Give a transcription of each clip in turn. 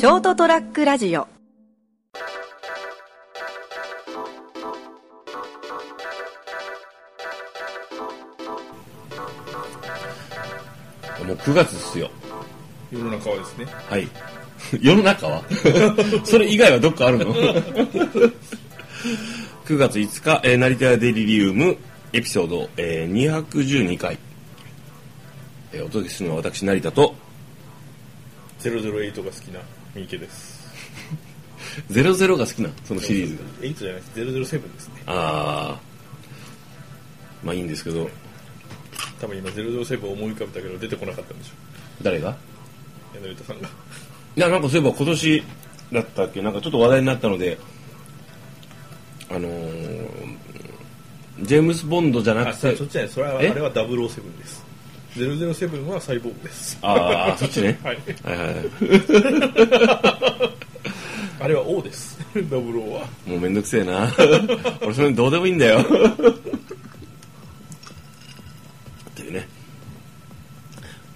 ショートトラックラジオもう9月ですよ。世の中はですねはい。世の中は？それ以外はどっかあるの ?9 月5日、えー成田屋デリリウムエピソード、えー212回、えーお届けするのは私、成田と、008が好きな三池です。00が好きな、そのシリーズが。8じゃないです。007ですね。あー、まあいいんですけど、多分今007を思い浮かべたけど出てこなかったんでしょ誰が？柳田さんが。いや、なんかそういえば今年だったっけ、なんかちょっと話題になったので、あのー、ジェームス・ボンドじゃなあくて。そそっちじゃない。それはあえれは007です007はサイボーグですああ、そっちね。はいはいはいはい。あれは O です00はもうめんどくせえな。俺それどうでもいいんだよ。っていうね。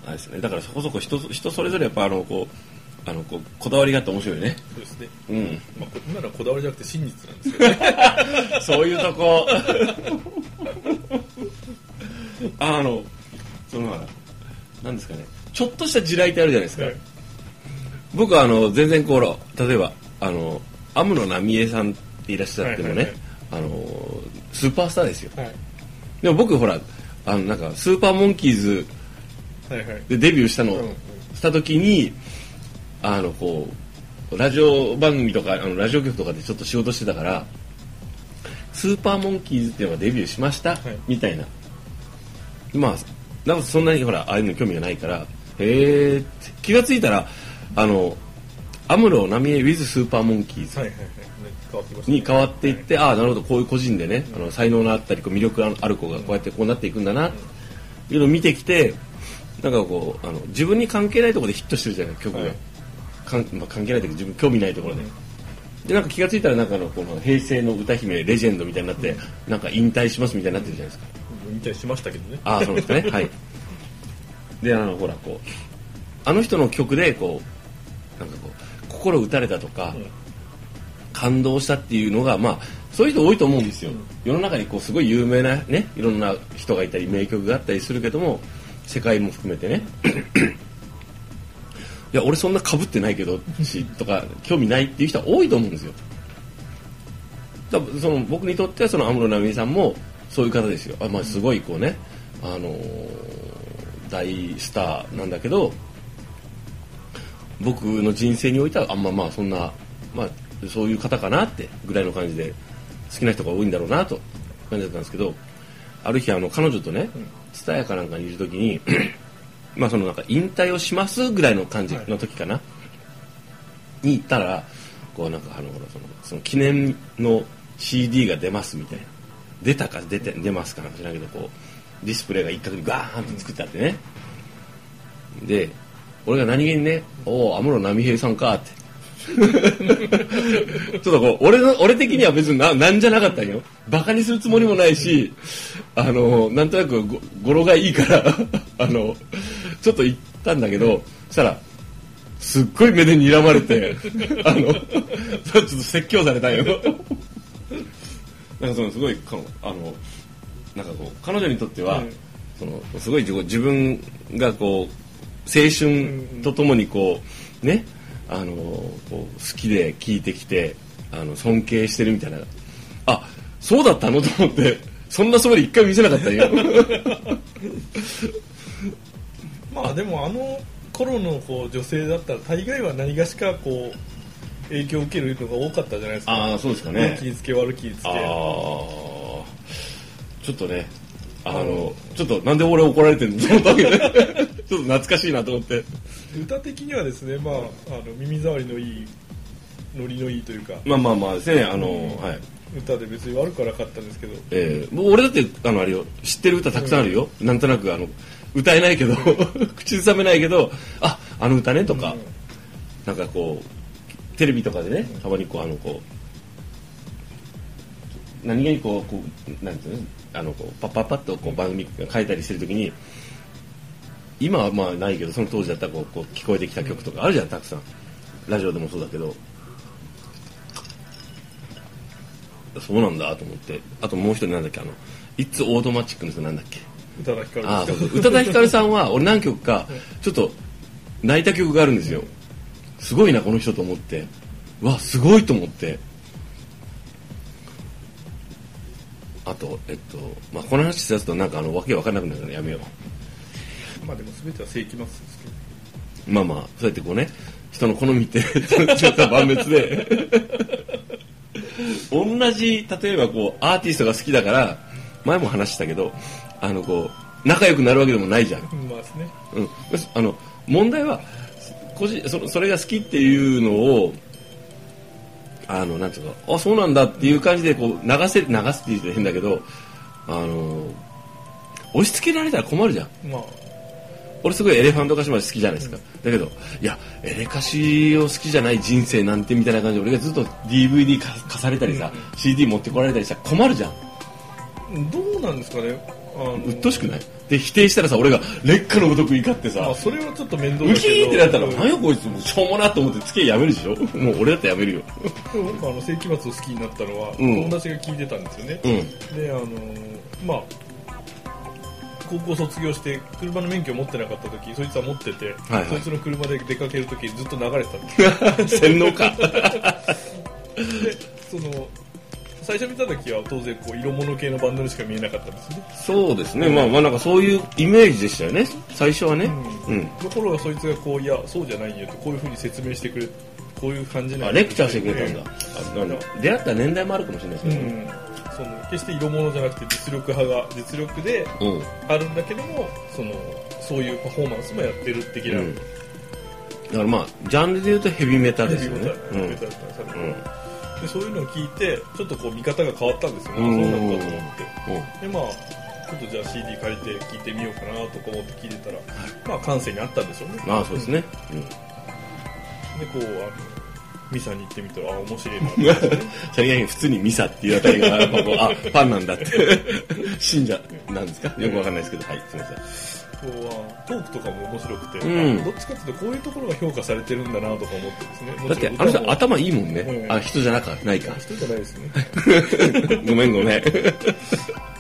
あれですね。だからそこそこ人人それぞれやっぱあのこうあのこうこだわりがあって面白いね。そうですねうん。まあこ今のはこだわりじゃなくて真実なんですよね そういうとこ。あのそのなんですかね。ちょっとした地雷ってあるじゃないですか。はい。僕はあの全然こう例えばあの安室奈美恵さんっていらっしゃってもね、はいはいはい。あのスーパースターですよ。はい。でも僕ほらあのなんかスーパーモンキーズはいはい。でデビューしたの、うんうん。した時にあのこうラジオ番組とかあのラジオ局とかでちょっと仕事してたからスーパーモンキーズっていうのがデビューしました、い。みたいな。まあなんかそんなにほらああいうの興味がないからへえ気がついたらあのアムロ奈美恵 with スーパーモンキーズに変わっていって、ああなるほどこういう個人でね、あの才能のあったりこう魅力ある子がこうやってこうなっていくんだなっていうのを見てきてなんかこうあの自分に関係ないところでヒットしてるじゃない曲が、はい。かんまあ、関係ないというか自分興味ないところで、でなんか気がついたらなんかあのこの平成の歌姫レジェンドみたいになって、なんか引退しますみたいになってるじゃないですか引退しましたけどね。ああそうですかね。はい。であのほらこう。あの人の曲でこうなんかこう心打たれたとか、うん。感動したっていうのがまあそういう人多いと思うんですよ、世の中にこうすごい有名なねいろんな人がいたり名曲があったりするけども世界も含めてね。いや俺そんな被ってないけどし とか興味ないっていう人は多いと思うんですよ。だからその僕にとってはその安室奈美恵さんもそういう方ですよ。あ、まあ、すごいこうね、あのー大スターなんだけど僕の人生においてはあんままあそんな、まあ、そういう方かなってぐらいの感じで好きな人が多いんだろうなと感じだったんですけどある日あの彼女とね蔦屋かなんかにいる時に まあそのなんか引退をしますぐらいの感じの時かな、に行ったらこうなんかあのその記念の CD が出ますみたいな出たか出て出ますかなんか知らんけどこうディスプレイが一角にガーンと作ってあってね、で俺が何気にね「おお安室奈美恵さんか」って。ちょっとこう俺の俺的には別にななんじゃなかったんよ。バカにするつもりもないしあのなんとなく語呂がいいから あのちょっと言ったんだけどそしたらすっごい目で睨まれてあの ちょっと説教されたんよ。なんかそのすごいかあのなんかこう彼女にとっては、うん。そのすごい自分がこう青春とともにこうねあのこう好きで聞いてきてあの尊敬してるみたいな。あそうだったの？と思ってそんなそばで一回見せなかったんよ。まあでもあの頃のこう女性だったら大概は何がしかこう影響を受けるのが多かったじゃないですか。ああそうですかね。気ぃつけ悪気ぃつああけちょっとねあのちょっとなんで俺怒られてるの？と思ったわけねちょっと懐かしいなと思って。歌的にはですねまああの耳障りのいいノリのいいというか。まあまあまあですねあの、はい。歌で別に悪くはなかったんですけど。えー、もう俺だってあのあれよ知ってる歌たくさんあるよ、なんとなくあの歌えないけど 口ずさめないけどああの歌ねとか、うん。なんかこうテレビとかでねたまにこうあのこう何気にこうこうなんていうの？あのこうパッパッパッとこう番組変えたりしてる時に今はまあないけどその当時だったらこうこう聞こえてきた曲とかあるじゃんたくさん。ラジオでもそうだけど。そうなんだと思って。あともう一人なんだっけ？あの「いつオートマチック」の人なん。だっけ宇多田ヒカルさんは俺何曲かちょっと泣いた曲があるんですよすごいなこの人と思って。うわすごいと思って。あとえっとまあこの話しだすとなんかあのわけわかんなくなるからやめよう。まあでも全ては世紀末ですけど。まあまあそうやってこうね人の好みって ちょっと万別で。同じ例えばこうアーティストが好きだから前も話したけどあのこう仲良くなるわけでもないじゃん、まあですね。うん、あの問題は個人そのそれが好きっていうのをあのなんていうかあそうなんだっていう感じでこう流せ流すって言うと変だけどあの押し付けられたら困るじゃん。まあ。俺すごいエレファントカシマシ好きじゃないですか、だけどいやエレカシを好きじゃない人生なんてみたいな感じで俺がずっと DVD か貸されたりさ、CD 持ってこられたりしたら困るじゃん。どうなんですかねあの鬱陶しくない？で否定したらさ俺が劣化のごとく怒ってさ。まあそれはちょっと面倒ウキだけど。ーってなったらうん何やこいつもうしょうもなと思って付き合いやめるでしょ？もう俺だってやめるよ。でも僕あの世紀末を好きになったのは、うん。友達が聞いてたんですよね、うん。であのまあ高校卒業して車の免許を持ってなかった時そいつは持ってて、はいはい。そいつの車で出かける時ずっと流れてたんです 洗脳か。でその最初見た時は当然こう色物系のバンドにしか見えなかったんですよね。そうですね。まあまあなんかそういうイメージでしたよね。最初はね。うん、ところがそいつがこういやそうじゃないよってこういうふうに説明してくれこういう感じなんレクチャーしてくれたんだ、あなんだ出会った年代もあるかもしれないですけどね。うん、その決して色物じゃなくて実力派が実力でうん、あるんだけどもそのそういうパフォーマンスもやってる的な、うん。だからまあジャンルで言うとヘビメタですよね。ヘビメタヘビメタだったんですようんでそういうのを聞いてちょっとこう見方が変わったんですよね、うん。あそうなんだと思って。うん。でまあちょっとじゃあ CD 借りて聞いてみようかなとか思って聞いてたら、まあ感性にあったんでしょうね。まあそうですね、うん。でこうあのミサに行ってみたらあ面白いな。さりげに普通にミサっていうあたりがやっぱこうあファンなんだって 信者なんですか？よくわかんないですけど。はいすみませんこうはトークとかも面白くて、うん。あどっちかっていうとこういうところが評価されてるんだなとか思ってですね。もだってあの人頭いいもんね、うん。あ人じゃなかないか。人じゃないですね。ごめんごめん。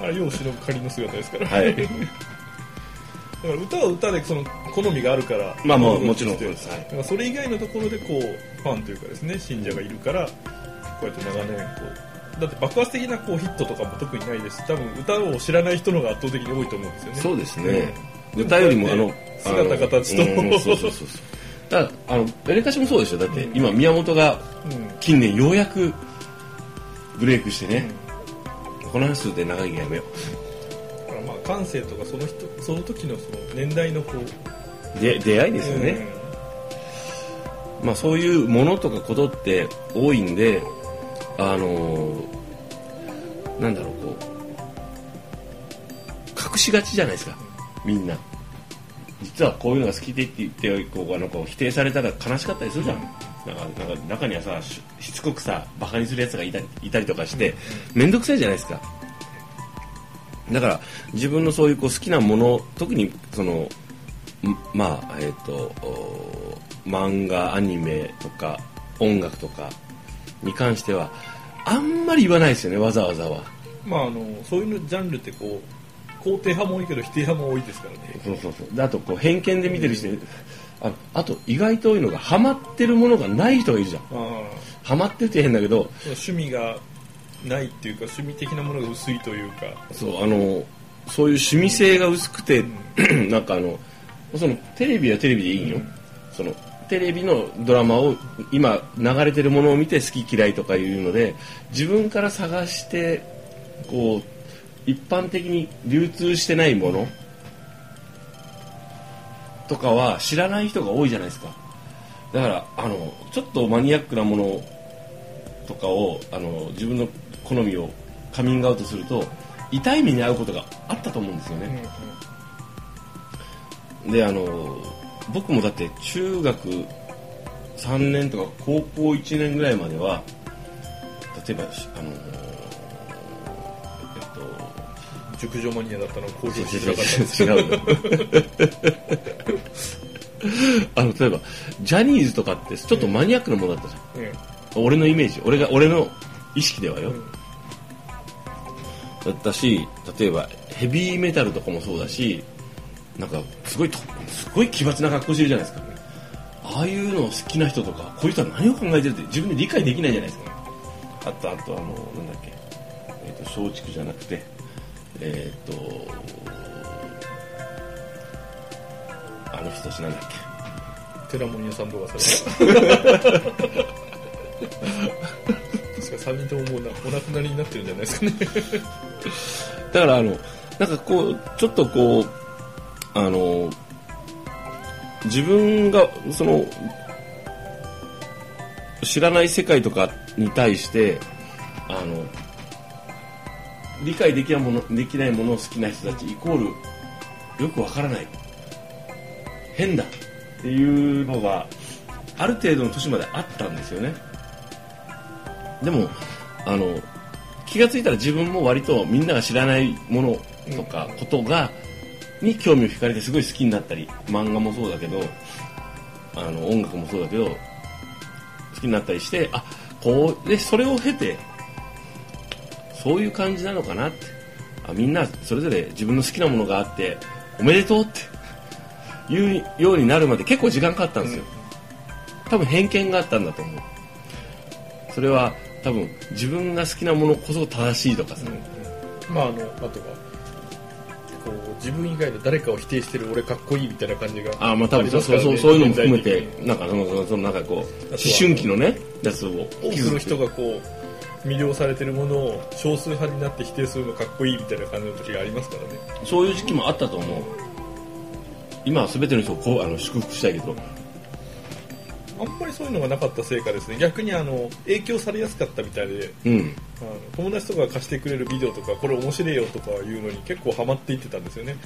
あれ世を忍ぶ仮の姿ですから、はい。だから歌は歌でその好みがあるからまあもうどもちろん。そうですはい。だからそれ以外のところでこうファンというかですね信者がいるからこうやって長年こうだって爆発的なこうヒットとかも特にないですし多分歌を知らない人の方が圧倒的に多いと思うんですよね。そうですね、歌よりもあの姿形と。うんそうそうそうそう。だあのエレカシもそうでしょ。だって今宮本がうん。近年ようやくブレイクしてね、この話で長いやめよだからまあ感性とかその人その時のその年代のこううで出会いですよね、まあそういうものとかことって多いんであのーなんだろうこう隠しがちじゃないですかみんな。実はこういうのが好きでって言ってこうあのこう否定されたら悲しかったりするじゃん。なんかなんか中にはさしつこくさバカにするやつがいたりいたりとかして面倒くさいじゃないですか。だから自分のそういうこう好きなもの特にそのまあえっ、と漫画アニメとか音楽とかに関してはあんまり言わないですよねわざわざは。まああのそういうジャンルってこう肯定派も多いけど否定派も多いですからね。そうそうそう。であとこう偏見で見てる人ああと意外と多いのがハマってるものがない人がいるじゃん。あハマってるって変だけどあ趣味がないっていうか趣味的なものが薄いというか。そうあのそういう趣味性が薄くて、なんかあのそのテレビはテレビでいいん。よ、そのテレビのドラマを今流れてるものを見て好き嫌いとかいうので自分から探してこう一般的に流通してないものとかは知らない人が多いじゃないですか。だからあのちょっとマニアックなものとかをあの自分の好みをカミングアウトすると痛い目に遭うことがあったと思うんですよね、であの僕もだって中学3年とか高校1年ぐらいまでは例えばしあの熟女マニアだったのを向上としてなかった。違う違う違うよあの例えばジャニーズとかってちょっとマニアックなものだったじゃん、え俺のイメージ。俺が俺の意識ではよ、うん。だったし例えばヘビーメタルとかもそうだしなんかすごいとすごい奇抜な格好してるじゃないですか。ああいうの好きな人とかこういう人は何を考えてるって自分で理解できないじゃないですか。あとあとあのなんだっけ。えっ、と松竹じゃなくてえっ、とあの人たちなんだっけ？寺門屋さんとかさ。れた確か3人とももうなお亡くなりになってるんじゃないですかね。だからあのなんかこうちょっとこうあの自分がその知らない世界とかに対してあの理解できないものできないものを好きな人たちイコールよくわからない。変だ。っていうのがある程度の年まであったんですよね。でもあの気がついたら自分も割とみんなが知らないものとかことが、に興味を惹かれてすごい好きになったり漫画もそうだけどあの音楽もそうだけど好きになったりしてあこうでそれを経てそういう感じなのかなって。あみんなそれぞれ自分の好きなものがあっておめでとうっていうようになるまで結構時間かかったんですよ、多分偏見があったんだと思う。それは多分自分が好きなものこそ正しいとかさ、まああのあとはこう自分以外の誰かを否定してる俺かっこいいみたいな感じがあまあ多分そうそうそうそういうのも含めてなんかそのそのなんかこう思春期のねやつを多くの人がこう魅了されてるものを少数派になって否定するのかっこいいみたいな感じの時がありますからね。そういう時期もあったと思う。今は全ての人をこうあの祝福したいけど。あんまりそういうのがなかったせいかですね。逆にあの影響されやすかったみたいでうん。あの友達とかが貸してくれるビデオとかこれ面白いよとかいうのに結構ハマっていってたんですよね。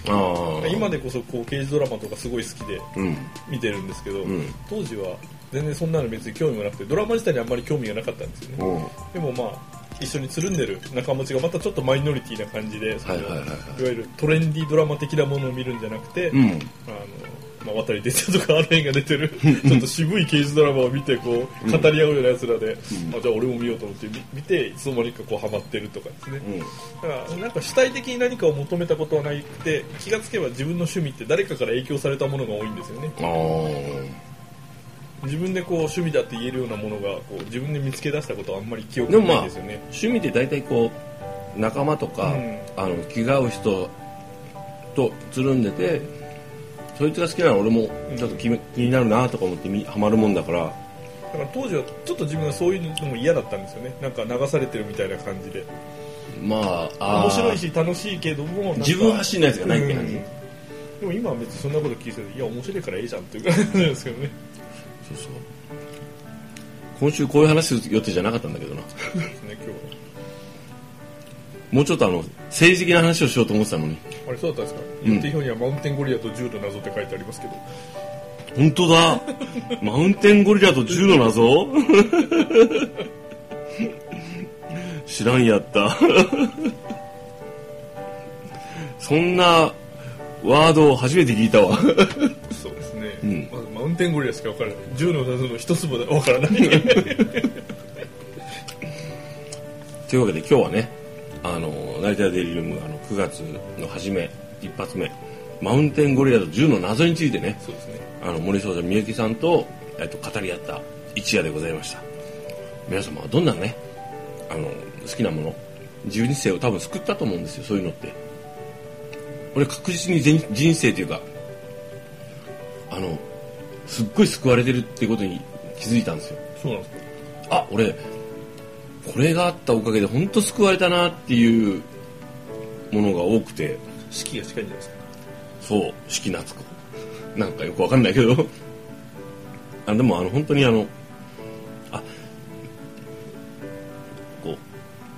今でこそこう刑事ドラマとかすごい好きでうん。見てるんですけど、ん。当時は全然そんなの別に興味がなくてドラマ自体にあんまり興味がなかったんですよね。うん。でもまあ一緒につるんでる仲間たちがまたちょっとマイノリティな感じでそのはいはいはい。はいいわゆるトレンディードラマ的なものを見るんじゃなくて、うん。あのまあ、渡哲也とかアレンが出てる ちょっと渋い刑事ドラマを見てこう語り合うようなやつらで、あじゃあ俺も見ようと思って見見ていつの間にかこうハマってるとかですね、うん。だからなんか主体的に何かを求めたことはなくて気がつけば自分の趣味って誰かから影響されたものが多いんですよね。あ自分でこう趣味だって言えるようなものがこう自分で見つけ出したことはあんまり記憶ないんですよね、趣味って大体こう仲間とか、うん。あの気が合う人とつるんでてそいつが好きなら俺もちょっと気,、気になるなとか思ってみハマるもんだから。だから当時はちょっと自分がそういうのも嫌だったんですよね。なんか流されてるみたいな感じで。まあ面白いし楽しいけども自分発信のやつがないって感じ、うん。でも今は別にそんなこと聞いてていや面白いからええじゃんっていう感じなんですけどねそうそう。今週こういう話する予定じゃなかったんだけどな。そうですね今日はもうちょっとあの政治的な話をしようと思ってたのに。あれそうだったんですか、うん。予定表にはマウンテンゴリラと銃の謎って書いてありますけど。本当だ。マウンテンゴリラと銃の謎？知らんやった。そんなワードを初めて聞いたわ。そうん。まずマウンテンゴリラしか分からない。銃の謎の一つも分からない。というわけで今日はねあの成田デイリールームあの9月の初め一発目マウンテンゴリラと銃の謎についてねそうですね。あの森総みゆきさんと,、えっと語り合った一夜でございました。皆様はどんなねあの好きなもの自分生を多分救ったと思うんですよそういうのって。俺確実に人人生というかあのすっごい救われてるってことに気づいたんですよ。そうなんですか。あ俺これがあったおかげで本当救われたなっていうものが多くて。四季が近いんじゃないですか。そう四季夏子。なんかよくわかんないけど。あでもあの本当にあのあこ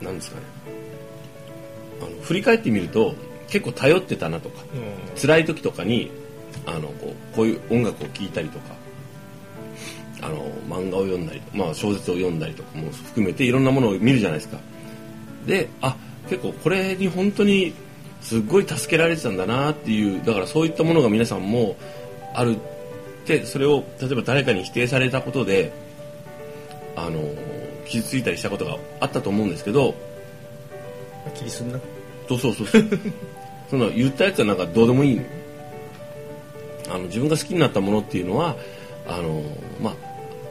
うなんですかね。あの振り返ってみると結構頼ってたなとかうん。辛い時とかにあのこうこういう音楽を聴いたりとかあの漫画を読んだり、まあ、小説を読んだりとかも含めていろんなものを見るじゃないですか。であ結構これに本当にすっごい助けられてたんだなっていうだからそういったものが皆さんもあるでそれを例えば誰かに否定されたことであの傷ついたりしたことがあったと思うんですけど気にすんな。そうそうそう。その言ったやつはなんかどうでもいいのあの自分が好きになったものっていうのはあのまあ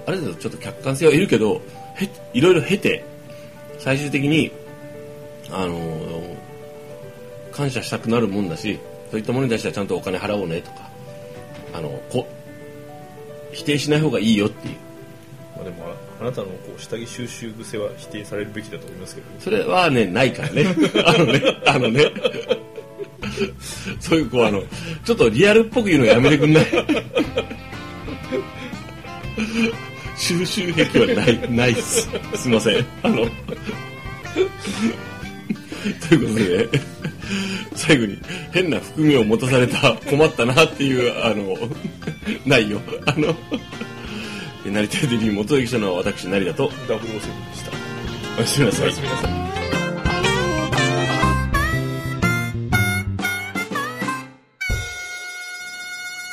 ある程度ちょっと客観性はいるけどへいろいろ経て最終的にあの感謝したくなるもんだしそういったものに対してはちゃんとお金払おうねとかあのこ否定しない方がいいよっていう。まあでもあなたのこう下着収集癖は否定されるべきだと思いますけど。それはねないからね。あのねあのね そういうこうあのちょっとリアルっぽく言うのやめてくんない？収集癖はないないっす。すいません。あのということで最後に変な含みを持たされた困ったなっていうあのないよ。あの成田デリー元駅者の私成田と。ダブルオセブンでした。おやすみなさいおやすみなさい